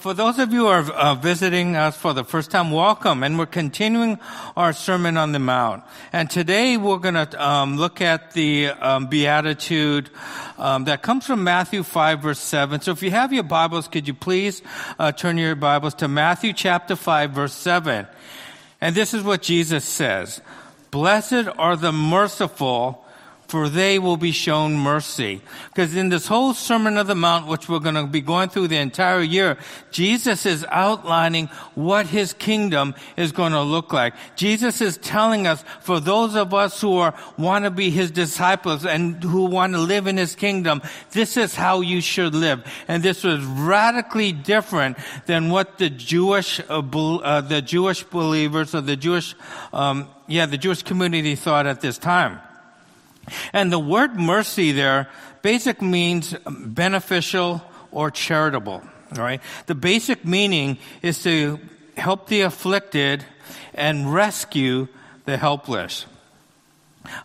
For those of you who are uh, visiting us for the first time, welcome. And we're continuing our Sermon on the Mount. And today we're going to um, look at the um, Beatitude um, that comes from Matthew 5, verse 7. So if you have your Bibles, could you please uh, turn your Bibles to Matthew chapter 5, verse 7. And this is what Jesus says. Blessed are the merciful, for they will be shown mercy. Because in this whole Sermon of the Mount, which we're going to be going through the entire year, Jesus is outlining what his kingdom is going to look like. Jesus is telling us, for those of us who are, want to be his disciples and who want to live in his kingdom, this is how you should live. And this was radically different than what the Jewish, uh, uh, the Jewish believers or the Jewish, um, yeah, the Jewish community thought at this time. And the word mercy there basic means beneficial or charitable, right? The basic meaning is to help the afflicted and rescue the helpless.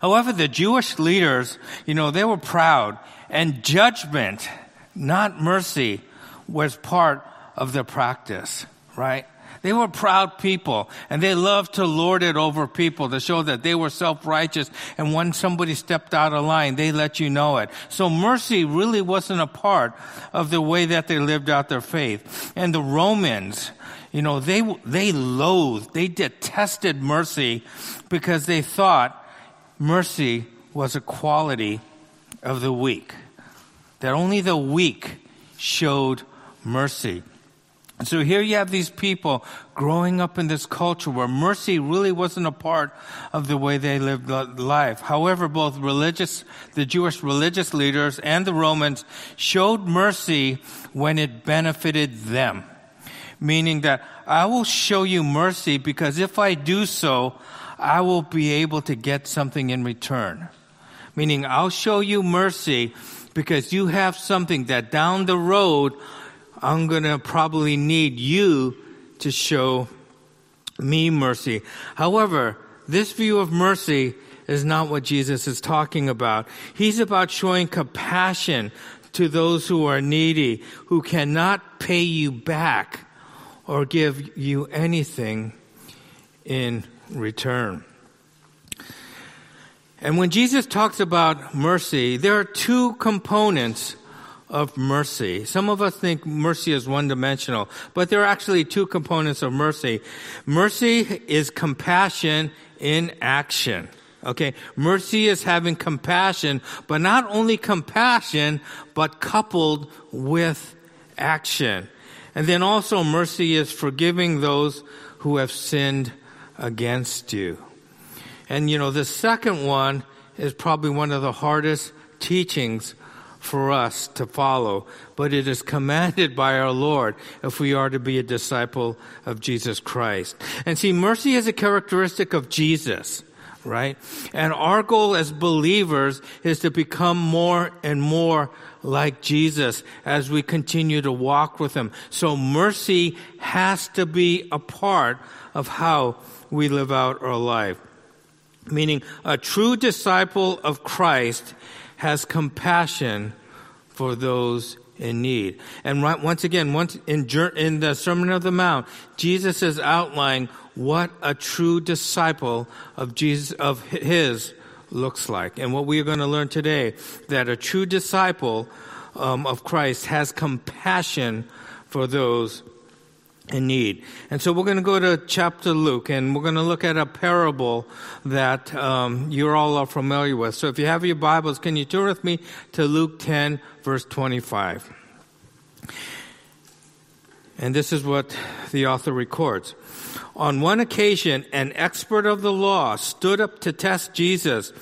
However, the Jewish leaders, you know, they were proud and judgment, not mercy, was part of the practice, right? They were proud people and they loved to lord it over people to show that they were self-righteous. And when somebody stepped out of line, they let you know it. So mercy really wasn't a part of the way that they lived out their faith. And the Romans, you know, they, they loathed, they detested mercy because they thought mercy was a quality of the weak. That only the weak showed mercy. So here you have these people growing up in this culture where mercy really wasn't a part of the way they lived life. However, both religious, the Jewish religious leaders and the Romans showed mercy when it benefited them. Meaning that I will show you mercy because if I do so, I will be able to get something in return. Meaning I'll show you mercy because you have something that down the road I'm going to probably need you to show me mercy. However, this view of mercy is not what Jesus is talking about. He's about showing compassion to those who are needy, who cannot pay you back or give you anything in return. And when Jesus talks about mercy, there are two components of mercy. Some of us think mercy is one dimensional, but there are actually two components of mercy. Mercy is compassion in action. Okay. Mercy is having compassion, but not only compassion, but coupled with action. And then also mercy is forgiving those who have sinned against you. And you know, the second one is probably one of the hardest teachings for us to follow, but it is commanded by our Lord if we are to be a disciple of Jesus Christ. And see, mercy is a characteristic of Jesus, right? And our goal as believers is to become more and more like Jesus as we continue to walk with Him. So mercy has to be a part of how we live out our life. Meaning, a true disciple of Christ has compassion for those in need. And right, once again, once in, in the Sermon of the Mount, Jesus is outlining what a true disciple of Jesus, of his looks like. And what we are going to learn today, that a true disciple um, of Christ has compassion for those in need. And so we're going to go to chapter Luke and we're going to look at a parable that um, you all are familiar with. So if you have your Bibles, can you turn with me to Luke 10, verse 25? And this is what the author records. On one occasion, an expert of the law stood up to test Jesus.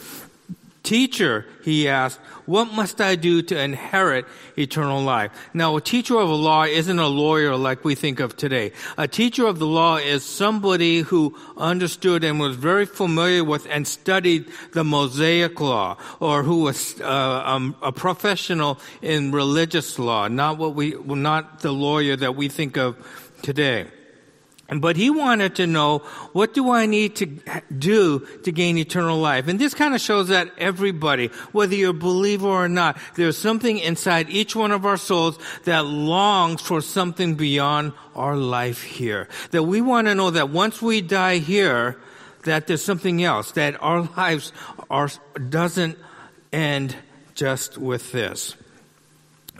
Teacher, he asked, what must I do to inherit eternal life? Now, a teacher of the law isn't a lawyer like we think of today. A teacher of the law is somebody who understood and was very familiar with and studied the Mosaic law, or who was uh, um, a professional in religious law, not what we, not the lawyer that we think of today. But he wanted to know, what do I need to do to gain eternal life? And this kind of shows that everybody, whether you're a believer or not, there's something inside each one of our souls that longs for something beyond our life here. That we want to know that once we die here, that there's something else, that our lives are, doesn't end just with this.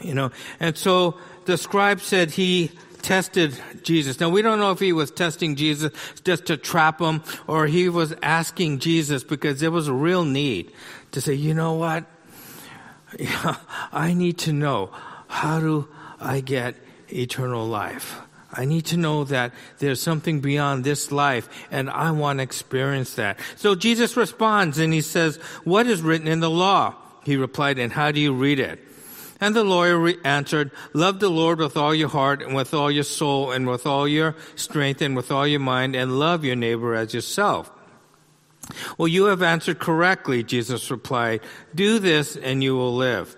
You know, and so the scribe said he tested Jesus. Now we don't know if he was testing Jesus just to trap him or he was asking Jesus because there was a real need to say, you know what? I need to know how do I get eternal life? I need to know that there's something beyond this life and I want to experience that. So Jesus responds and he says, what is written in the law? He replied, and how do you read it? And the lawyer re- answered, Love the Lord with all your heart and with all your soul and with all your strength and with all your mind and love your neighbor as yourself. Well, you have answered correctly, Jesus replied. Do this and you will live.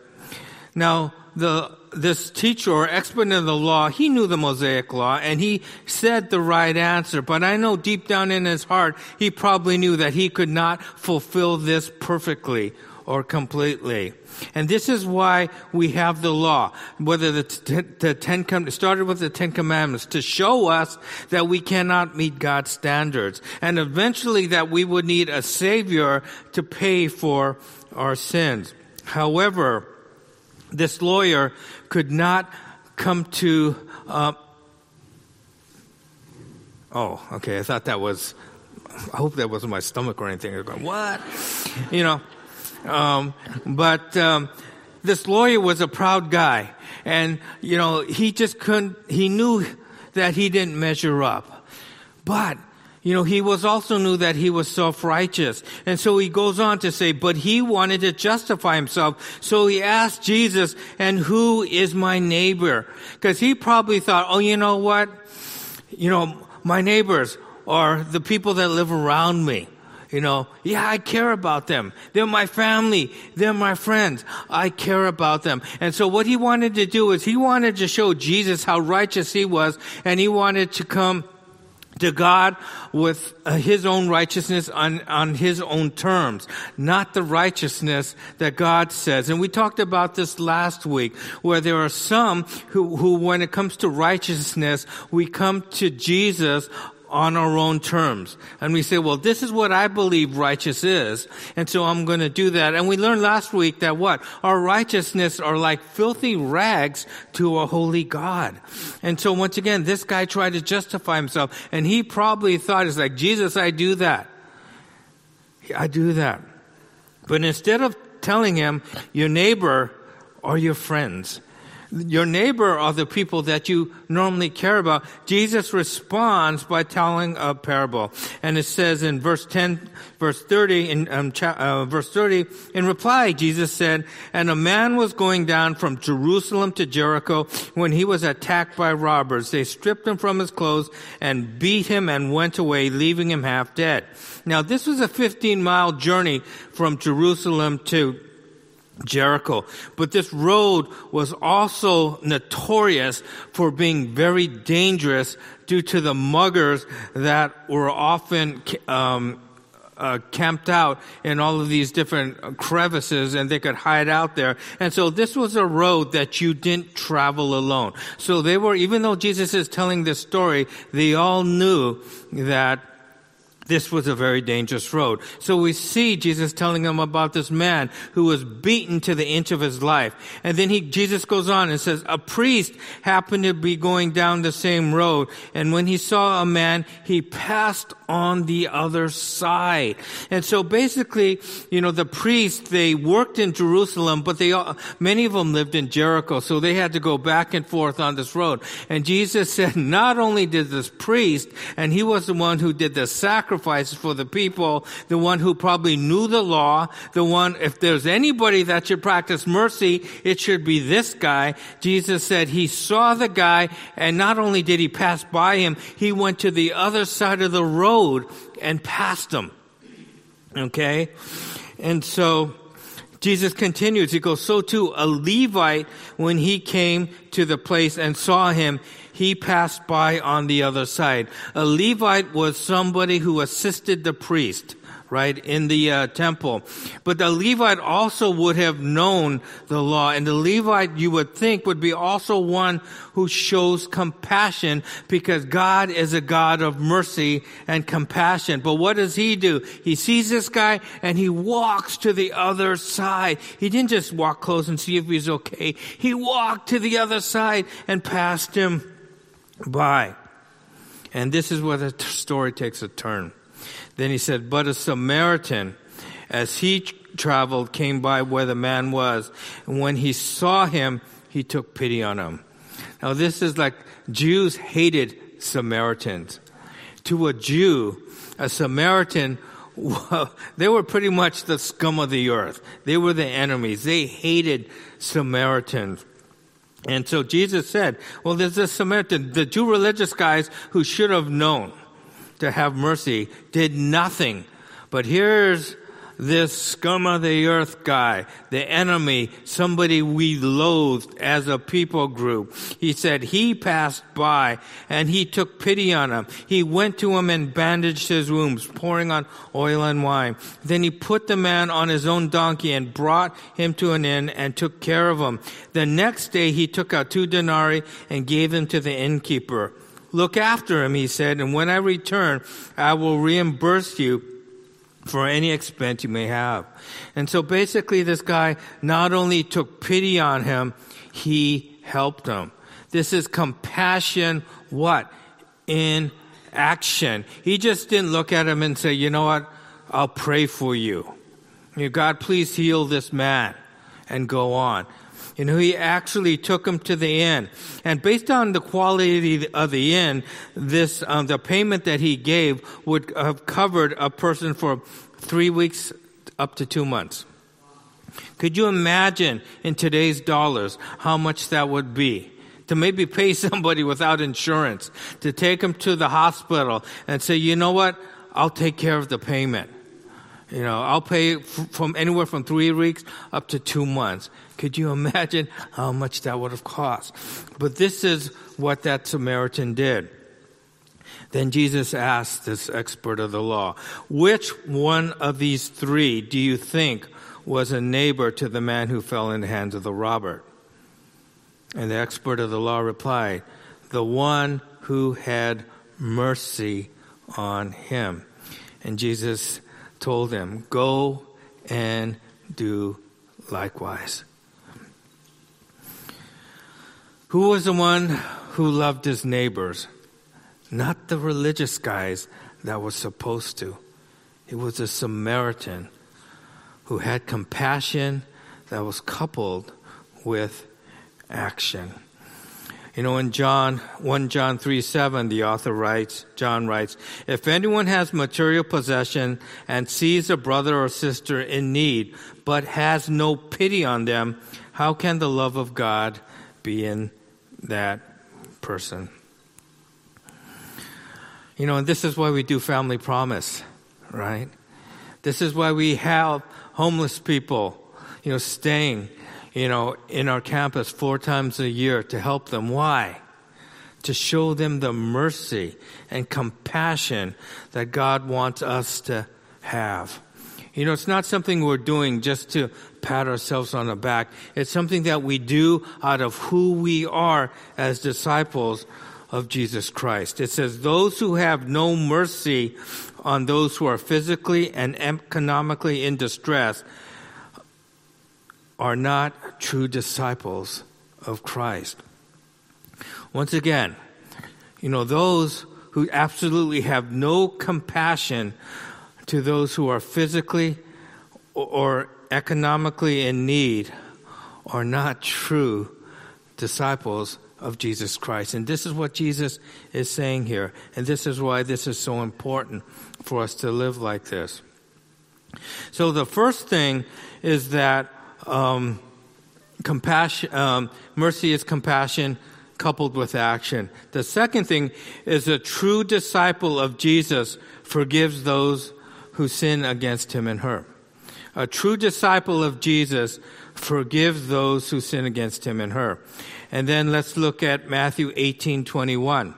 Now, the, this teacher or expert in the law, he knew the Mosaic law and he said the right answer, but I know deep down in his heart, he probably knew that he could not fulfill this perfectly or completely. And this is why we have the law, whether the, t- the Ten Com- started with the Ten Commandments to show us that we cannot meet God's standards and eventually that we would need a savior to pay for our sins. However, this lawyer could not come to, uh, oh, okay, I thought that was, I hope that wasn't my stomach or anything. Going, what? You know, um, but um, this lawyer was a proud guy, and you know he just couldn't. He knew that he didn't measure up, but you know, he was also knew that he was self-righteous. And so he goes on to say, but he wanted to justify himself. So he asked Jesus, and who is my neighbor? Because he probably thought, oh, you know what? You know, my neighbors are the people that live around me. You know, yeah, I care about them. They're my family. They're my friends. I care about them. And so what he wanted to do is he wanted to show Jesus how righteous he was and he wanted to come to God with uh, his own righteousness on, on his own terms, not the righteousness that God says. And we talked about this last week, where there are some who, who when it comes to righteousness, we come to Jesus on our own terms. And we say, well, this is what I believe righteous is. And so I'm going to do that. And we learned last week that what? Our righteousness are like filthy rags to a holy God. And so once again, this guy tried to justify himself and he probably thought it's like, Jesus, I do that. I do that. But instead of telling him, your neighbor or your friends, your neighbor are the people that you normally care about. Jesus responds by telling a parable. And it says in verse 10, verse 30, in um, cha- uh, verse 30, in reply, Jesus said, And a man was going down from Jerusalem to Jericho when he was attacked by robbers. They stripped him from his clothes and beat him and went away, leaving him half dead. Now, this was a 15 mile journey from Jerusalem to Jericho. But this road was also notorious for being very dangerous due to the muggers that were often um, uh, camped out in all of these different crevices and they could hide out there. And so this was a road that you didn't travel alone. So they were, even though Jesus is telling this story, they all knew that this was a very dangerous road. So we see Jesus telling them about this man who was beaten to the inch of his life. And then he, Jesus goes on and says, a priest happened to be going down the same road. And when he saw a man, he passed on the other side. And so basically, you know, the priests, they worked in Jerusalem, but they, all, many of them lived in Jericho. So they had to go back and forth on this road. And Jesus said, not only did this priest, and he was the one who did the sacrifice, sacrifices for the people, the one who probably knew the law, the one, if there's anybody that should practice mercy, it should be this guy. Jesus said he saw the guy and not only did he pass by him, he went to the other side of the road and passed him. Okay? And so, Jesus continues, he goes, so too a Levite, when he came to the place and saw him, he passed by on the other side. A Levite was somebody who assisted the priest right, in the uh, temple. But the Levite also would have known the law. And the Levite, you would think, would be also one who shows compassion because God is a God of mercy and compassion. But what does he do? He sees this guy and he walks to the other side. He didn't just walk close and see if he's okay. He walked to the other side and passed him by. And this is where the story takes a turn. Then he said, But a Samaritan, as he traveled, came by where the man was. And when he saw him, he took pity on him. Now, this is like Jews hated Samaritans. To a Jew, a Samaritan, they were pretty much the scum of the earth. They were the enemies. They hated Samaritans. And so Jesus said, well, there's a Samaritan, the two religious guys who should have known to have mercy did nothing. But here's this scum of the earth guy, the enemy, somebody we loathed as a people group. He said he passed by and he took pity on him. He went to him and bandaged his wounds, pouring on oil and wine. Then he put the man on his own donkey and brought him to an inn and took care of him. The next day he took out two denarii and gave them to the innkeeper. Look after him, he said, and when I return, I will reimburse you for any expense you may have. And so basically this guy not only took pity on him, he helped him. This is compassion, what? In action. He just didn't look at him and say, you know what? I'll pray for you. God, please heal this man and go on. You know, he actually took him to the inn. And based on the quality of the inn, this, um, the payment that he gave would have covered a person for three weeks up to two months. Could you imagine in today's dollars how much that would be? To maybe pay somebody without insurance, to take them to the hospital and say, you know what? I'll take care of the payment. You know, I'll pay from anywhere from three weeks up to two months. Could you imagine how much that would have cost? But this is what that Samaritan did. Then Jesus asked this expert of the law, which one of these three do you think was a neighbor to the man who fell in the hands of the robber? And the expert of the law replied, the one who had mercy on him. And Jesus told them, go and do likewise. Who was the one who loved his neighbors? Not the religious guys that was supposed to. It was a Samaritan who had compassion that was coupled with action. You know, in John, 1 John 3 7, the author writes, John writes, If anyone has material possession and sees a brother or sister in need, but has no pity on them, how can the love of God be in that person? You know, and this is why we do family promise, right? This is why we have homeless people, you know, staying you know, in our campus four times a year to help them. Why? To show them the mercy and compassion that God wants us to have. You know, it's not something we're doing just to pat ourselves on the back. It's something that we do out of who we are as disciples of Jesus Christ. It says, those who have no mercy on those who are physically and economically in distress are not true disciples of Christ. Once again, you know, those who absolutely have no compassion to those who are physically or economically in need are not true disciples of Jesus Christ. And this is what Jesus is saying here. And this is why this is so important for us to live like this. So the first thing is that um, compassion, um, mercy is compassion coupled with action. The second thing is a true disciple of Jesus forgives those who sin against him and her. A true disciple of Jesus forgives those who sin against him and her. And then let's look at Matthew 18, 21.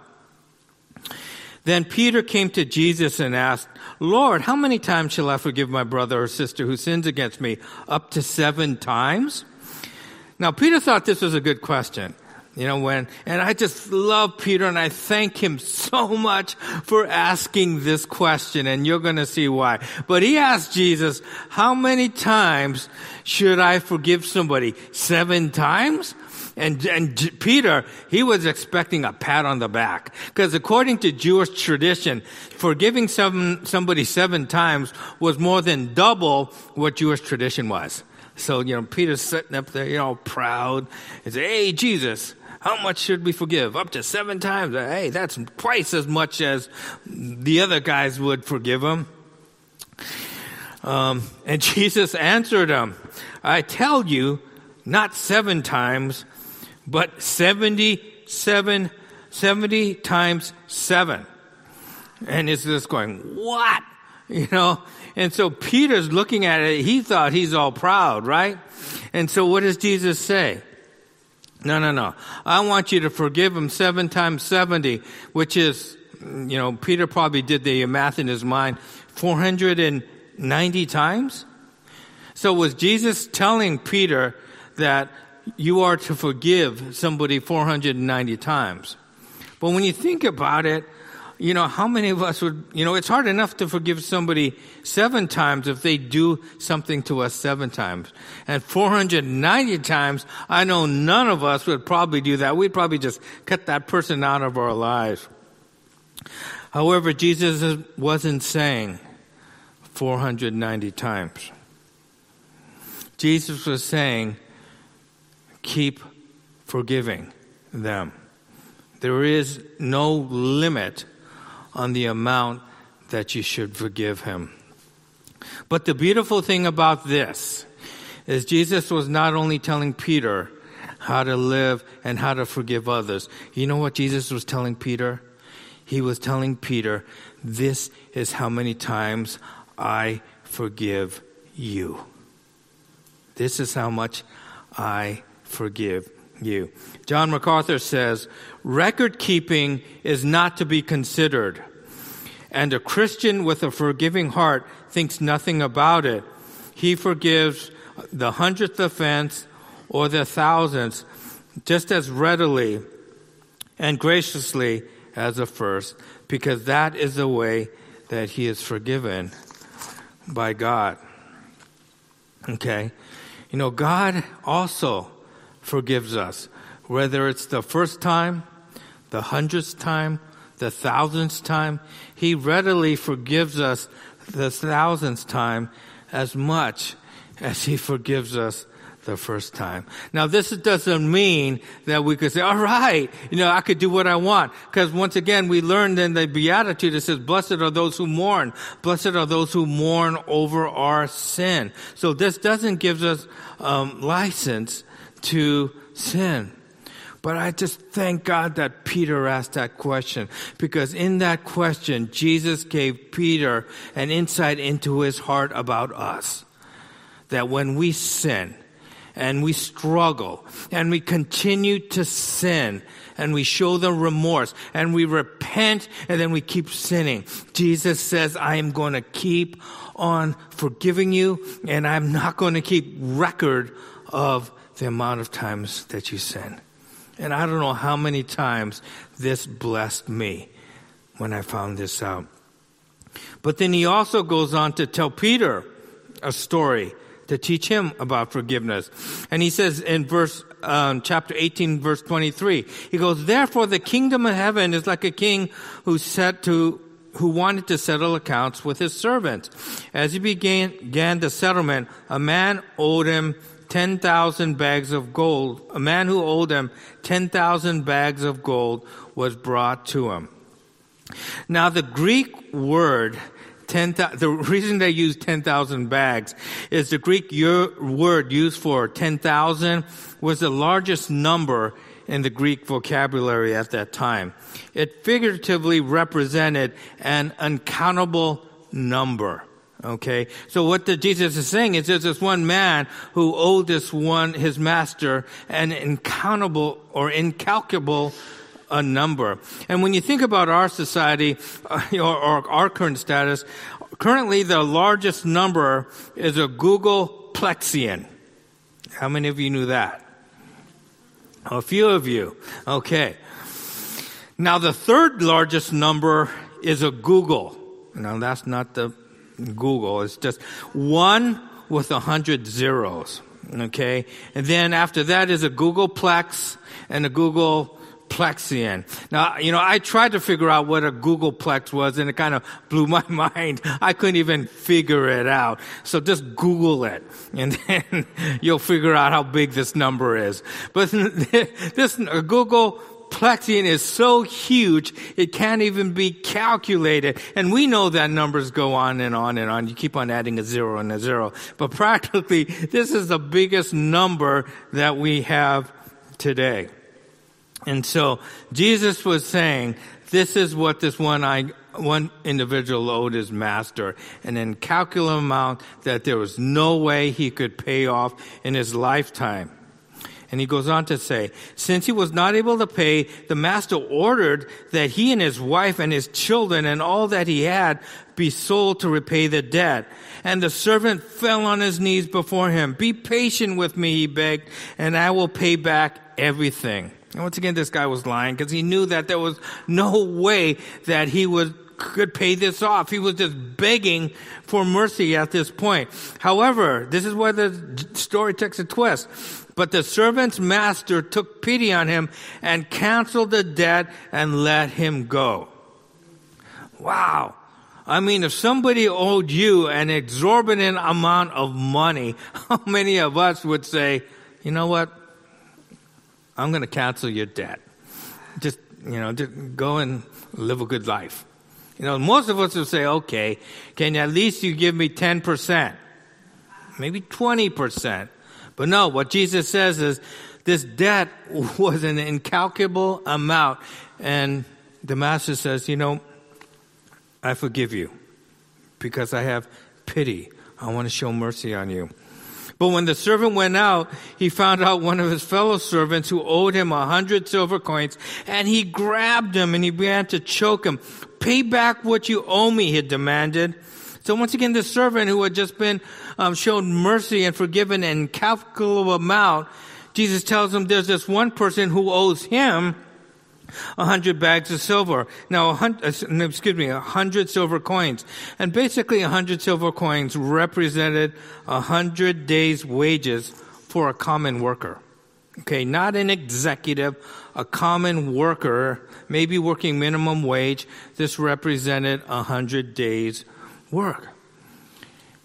Then Peter came to Jesus and asked, Lord, how many times shall I forgive my brother or sister who sins against me? Up to seven times? Now, Peter thought this was a good question. You know, when, and I just love Peter and I thank him so much for asking this question and you're going to see why. But he asked Jesus, how many times should I forgive somebody? Seven times? And, and Peter, he was expecting a pat on the back. Because according to Jewish tradition, forgiving seven, somebody seven times was more than double what Jewish tradition was. So, you know, Peter's sitting up there, you know, proud and say, Hey, Jesus, how much should we forgive? Up to seven times. Hey, that's twice as much as the other guys would forgive him. Um, and Jesus answered him, I tell you, not seven times, but 77, 70 times seven. And it's just going, what? You know? And so Peter's looking at it. He thought he's all proud, right? And so what does Jesus say? No, no, no. I want you to forgive him seven times 70, which is, you know, Peter probably did the math in his mind, 490 times. So was Jesus telling Peter that you are to forgive somebody 490 times? But when you think about it, you know, how many of us would, you know, it's hard enough to forgive somebody seven times if they do something to us seven times. And 490 times, I know none of us would probably do that. We'd probably just cut that person out of our lives. However, Jesus wasn't saying 490 times. Jesus was saying, keep forgiving them. There is no limit on the amount that you should forgive him. But the beautiful thing about this is Jesus was not only telling Peter how to live and how to forgive others. You know what Jesus was telling Peter? He was telling Peter, this is how many times I forgive you. This is how much I forgive you. John MacArthur says, record keeping is not to be considered. And a Christian with a forgiving heart thinks nothing about it. He forgives the hundredth offense or the thousandth just as readily and graciously as the first, because that is the way that he is forgiven by God. Okay? You know, God also forgives us, whether it's the first time, the hundredth time, the thousandth time. He readily forgives us the thousandth time as much as He forgives us the first time. Now this doesn't mean that we could say, all right, you know, I could do what I want. Because once again, we learned in the Beatitude, it says, blessed are those who mourn. Blessed are those who mourn over our sin. So this doesn't give us um, license to sin. But I just thank God that Peter asked that question because in that question, Jesus gave Peter an insight into his heart about us. That when we sin and we struggle and we continue to sin and we show the remorse and we repent and then we keep sinning, Jesus says, I am going to keep on forgiving you and I'm not going to keep record of the amount of times that you sin. And I don't know how many times this blessed me when I found this out. But then he also goes on to tell Peter a story to teach him about forgiveness. And he says in verse, um, chapter 18, verse 23, he goes, Therefore the kingdom of heaven is like a king who set to, who wanted to settle accounts with his servants. As he began, began the settlement, a man owed him 10,000 bags of gold. A man who owed him 10,000 bags of gold was brought to him. Now the Greek word 10, the reason they use 10,000 bags is the Greek word used for 10,000 was the largest number in the Greek vocabulary at that time. It figuratively represented an uncountable number. Okay. So what the Jesus is saying is there's this one man who owed this one, his master, an incountable or incalculable a number. And when you think about our society uh, or, or our current status, currently the largest number is a googolplexian. How many of you knew that? A few of you. Okay. Now the third largest number is a googol. Now that's not the Google. It's just one with a hundred zeros. Okay. And then after that is a googolplex and a Google Plexian. Now, you know, I tried to figure out what a googolplex was and it kind of blew my mind. I couldn't even figure it out. So just Google it and then you'll figure out how big this number is. But this uh, googol Plexian is so huge, it can't even be calculated. And we know that numbers go on and on and on. You keep on adding a zero and a zero. But practically, this is the biggest number that we have today. And so Jesus was saying, this is what this one I, one individual owed his master, and an incalculable amount that there was no way he could pay off in his lifetime. And he goes on to say, since he was not able to pay, the master ordered that he and his wife and his children and all that he had be sold to repay the debt. And the servant fell on his knees before him. Be patient with me, he begged, and I will pay back everything. And once again, this guy was lying because he knew that there was no way that he would could pay this off. He was just begging for mercy at this point. However, this is where the story takes a twist. But the servant's master took pity on him and canceled the debt and let him go. Wow. I mean, if somebody owed you an exorbitant amount of money, how many of us would say, you know what? I'm going to cancel your debt. Just, you know, just go and live a good life. You know, most of us would say, okay, can at least you give me 10%? Maybe 20%. But no, what Jesus says is this debt was an incalculable amount. And the master says, you know, I forgive you because I have pity. I want to show mercy on you. But when the servant went out, he found out one of his fellow servants who owed him a hundred silver coins, and he grabbed him and he began to choke him. Pay back what you owe me, he demanded. So once again, the servant who had just been um, shown mercy and forgiven an incalculable amount, Jesus tells him there's this one person who owes him a hundred bags of silver. Now, uh, excuse me, a hundred silver coins. And basically a hundred silver coins represented a hundred days wages for a common worker. Okay, not an executive, a common worker, maybe working minimum wage. This represented a hundred days work.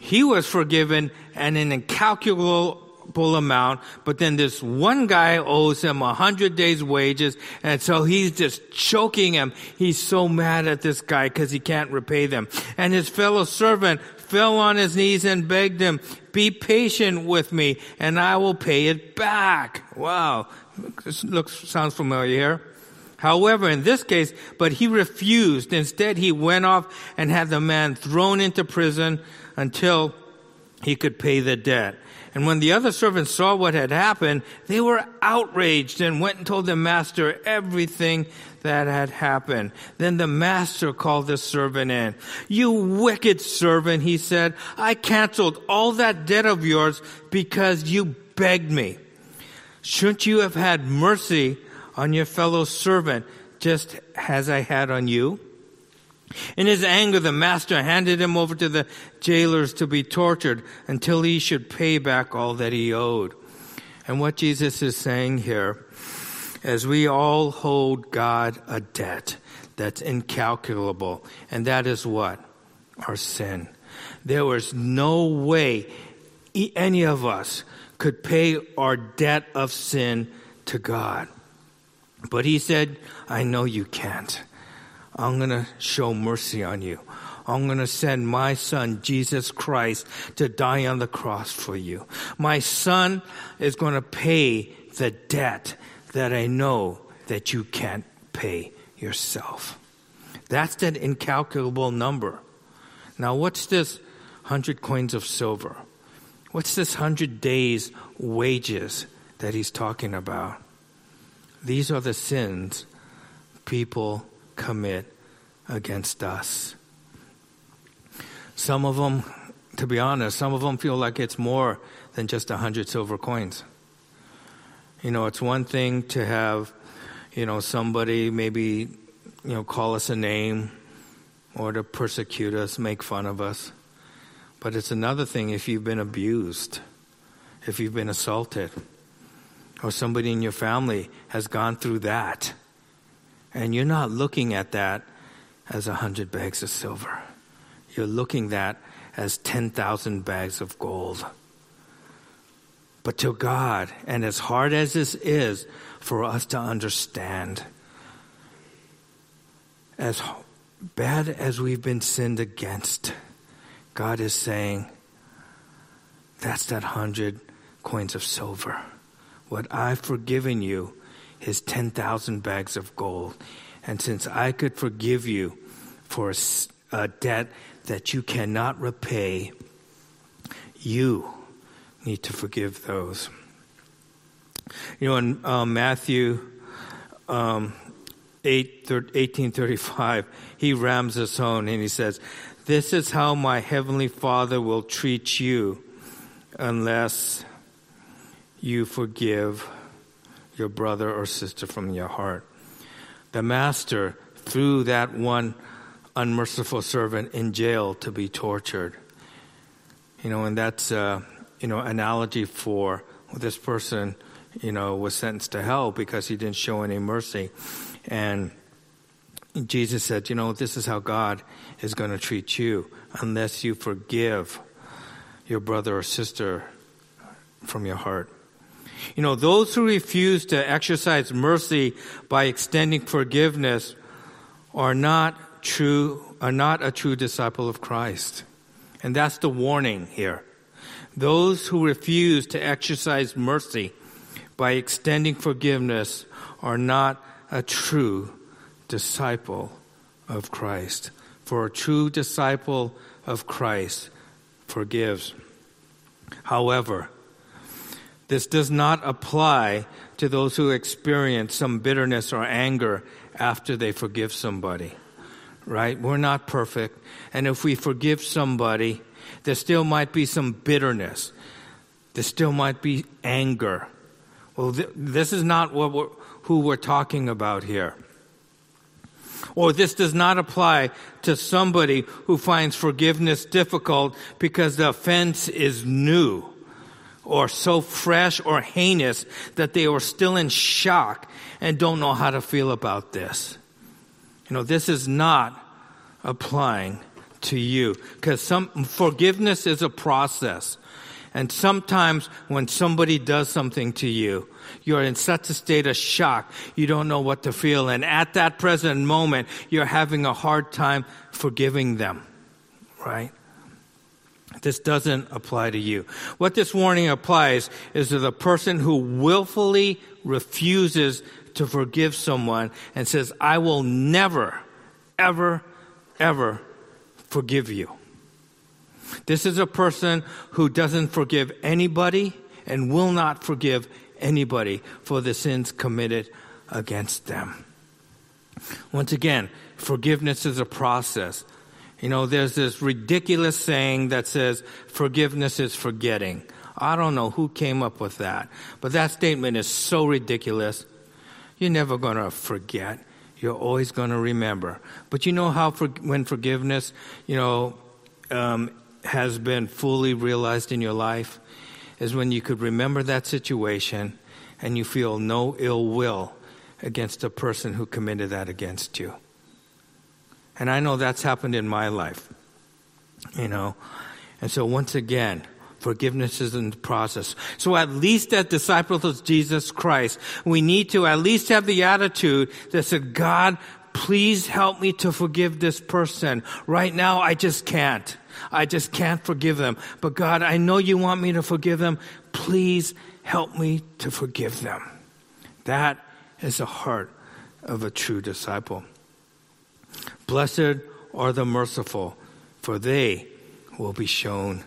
He was forgiven an incalculable amount, but then this one guy owes him a hundred days wages, and so he's just choking him. He's so mad at this guy because he can't repay them. And his fellow servant fell on his knees and begged him, be patient with me and I will pay it back. Wow. This looks, sounds familiar here. However, in this case, but he refused. Instead, he went off and had the man thrown into prison until he could pay the debt. And when the other servants saw what had happened, they were outraged and went and told the master everything that had happened. Then the master called the servant in. You wicked servant, he said, I canceled all that debt of yours because you begged me. Shouldn't you have had mercy on your fellow servant just as I had on you? In his anger, the master handed him over to the jailers to be tortured until he should pay back all that he owed. And what Jesus is saying here, as we all hold God a debt that's incalculable, and that is what? Our sin. There was no way any of us could pay our debt of sin to God. But he said, I know you can't. I'm going to show mercy on you. I'm going to send my son, Jesus Christ, to die on the cross for you. My son is going to pay the debt that I know that you can't pay yourself. That's that incalculable number. Now, what's this hundred coins of silver. What's this hundred days' wages that he's talking about? These are the sins people commit against us. Some of them, to be honest, some of them feel like it's more than just a hundred silver coins. You know, it's one thing to have, you know, somebody maybe, you know, call us a name or to persecute us, make fun of us. But it's another thing if you've been abused, if you've been assaulted, or somebody in your family has gone through that. And you're not looking at that as a hundred bags of silver. You're looking at that as 10,000 bags of gold. But to God, and as hard as this is for us to understand, as bad as we've been sinned against, God is saying, that's that hundred coins of silver. What I've forgiven you is 10,000 bags of gold. And since I could forgive you for a, debt that you cannot repay, you need to forgive those. You know, in uh, Matthew um, 8, 1835, he rams us home and he says, This is how my heavenly Father will treat you unless you forgive your brother or sister from your heart. The master threw that one unmerciful servant in jail to be tortured. You know, and that's, uh, you know, analogy for this person, you know, was sentenced to hell because he didn't show any mercy. And Jesus said, you know, this is how God is going to treat you unless you forgive your brother or sister from your heart. You know, those who refuse to exercise mercy by extending forgiveness are not true, are not a true disciple of Christ. And that's the warning here. Those who refuse to exercise mercy by extending forgiveness are not a true disciple of Christ. For a true disciple of Christ forgives. However, this does not apply to those who experience some bitterness or anger after they forgive somebody right? We're not perfect. And if we forgive somebody, there still might be some bitterness. There still might be anger. Well, th- this is not what we're, who we're talking about here. Or this does not apply to somebody who finds forgiveness difficult because the offense is new or so fresh or heinous that they are still in shock and don't know how to feel about this. You know, this is not applying to you because some forgiveness is a process. And sometimes when somebody does something to you, you're in such a state of shock, you don't know what to feel. And at that present moment, you're having a hard time forgiving them, right? This doesn't apply to you. What this warning applies is to the person who willfully refuses to forgive someone and says, I will never, ever, ever forgive you. This is a person who doesn't forgive anybody and will not forgive anybody for the sins committed against them. Once again, forgiveness is a process. You know, there's this ridiculous saying that says forgiveness is forgetting. I don't know who came up with that, but that statement is so ridiculous. You're never going to forget. You're always going to remember. But you know how for, when forgiveness, you know, um, has been fully realized in your life is when you could remember that situation and you feel no ill will against the person who committed that against you. And I know that's happened in my life, you know. And so once again, Forgiveness is in the process. So at least as disciples of Jesus Christ, we need to at least have the attitude that said, God, please help me to forgive this person. Right now, I just can't. I just can't forgive them. But God, I know you want me to forgive them. Please help me to forgive them. That is the heart of a true disciple. Blessed are the merciful, for they will be shown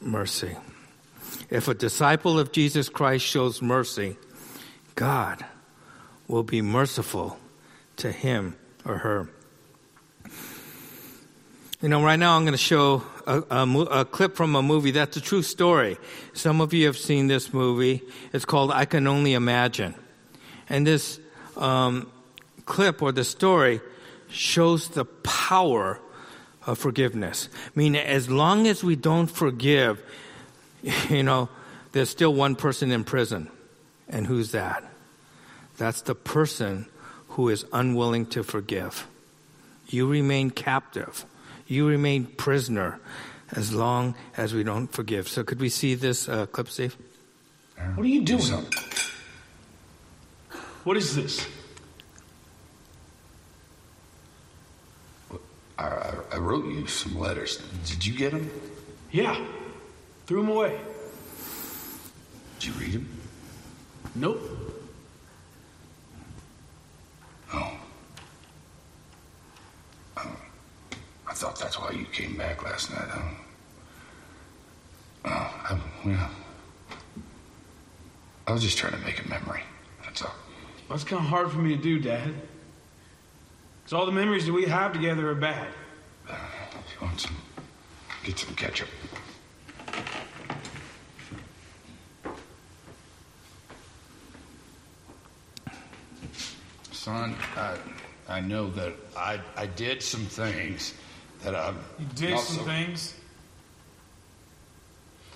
mercy. If a disciple of Jesus Christ shows mercy, God will be merciful to him or her. You know, right now I'm going to show a, a, a, clip from a movie that's a true story. Some of you have seen this movie. It's called I Can Only Imagine. And this um, clip or the story shows the power of forgiveness. I mean, as long as we don't forgive, you know, there's still one person in prison. And who's that? That's the person who is unwilling to forgive. You remain captive. You remain prisoner as long as we don't forgive. So, could we see this uh, clip, Steve? What are you doing? What is this? I, I, wrote you some letters. Did you get them? Yeah. Threw them away. Did you read them? Nope. Oh. Um, I thought that's why you came back last night. Um, uh, I, yeah. I was just trying to make a memory. That's all. That's kind of hard for me to do, Dad. Because all the memories that we have together are bad. Uh, if you want some, get some ketchup. Son, I, I know that I, I did some things that I. You did some so... things?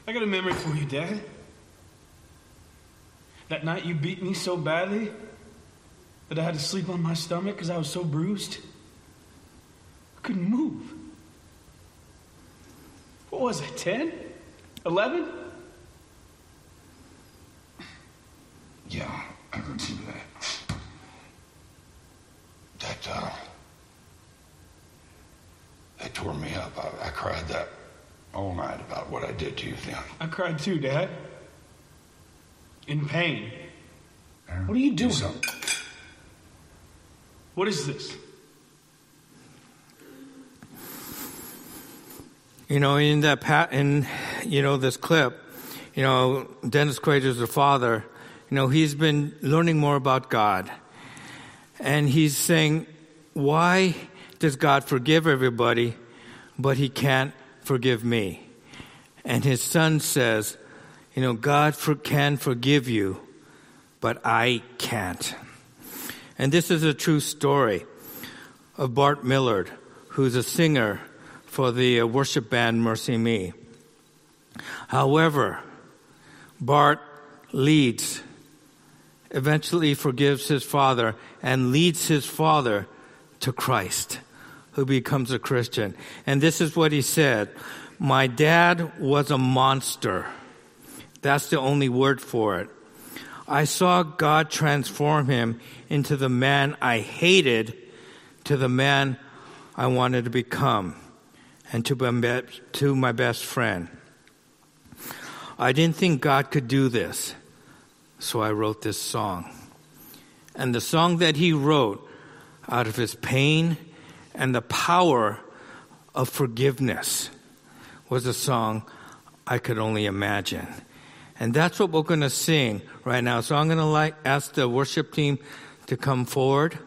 I got a memory for you, Dad. That night you beat me so badly that I had to sleep on my stomach because I was so bruised. I couldn't move. What was it, 10? 11? Yeah, I remember that. That, uh, that tore me up. I, I cried that all night about what I did to you then. I cried too, Dad. In pain. What are you doing? Do what is this? You know, in that pat, in you know this clip, you know Dennis Quaid is the father. You know he's been learning more about God, and he's saying, "Why does God forgive everybody, but He can't forgive me?" And his son says, "You know, God for, can forgive you, but I can't." And this is a true story of Bart Millard, who's a singer for the uh, worship band MercyMe. However, Bart leads, eventually forgives his father, and leads his father to Christ, who becomes a Christian. And this is what he said My dad was a monster. That's the only word for it. I saw God transform him into the man I hated to the man I wanted to become and to my, to my best friend. I didn't think God could do this, so I wrote this song. And the song that he wrote out of his pain and the power of forgiveness was a song I could only imagine. And that's what we're going to sing right now. So I'm going to like, ask the worship team to come forward.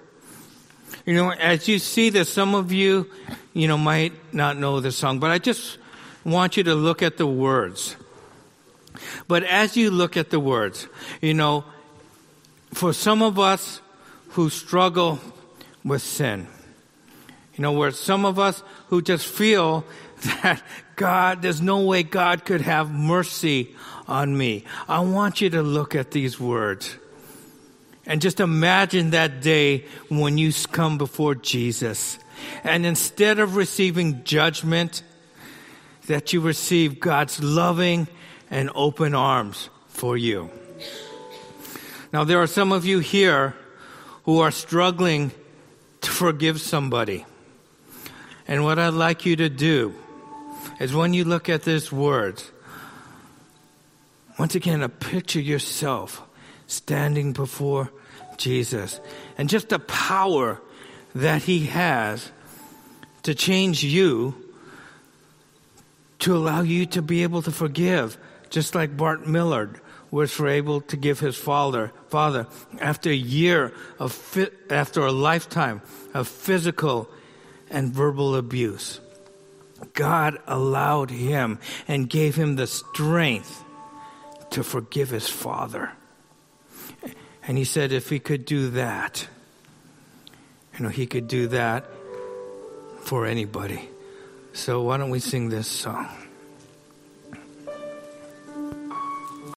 You know, as you see this, some of you, you know, might not know the song, but I just want you to look at the words. But as you look at the words, you know, for some of us who struggle with sin, you know, where some of us who just feel that God, there's no way God could have mercy on me. I want you to look at these words and just imagine that day when you come before Jesus. And instead of receiving judgment, that you receive God's loving and open arms for you. Now, there are some of you here who are struggling to forgive somebody. And what I'd like you to do is when you look at this word, once again, a picture yourself standing before Jesus and just the power that he has to change you to allow you to be able to forgive, just like Bart Millard was able to give his father, father after a year of, after a lifetime of physical and verbal abuse. God allowed him and gave him the strength to forgive his father. And he said if he could do that, you know, he could do that for anybody. So why don't we sing this song?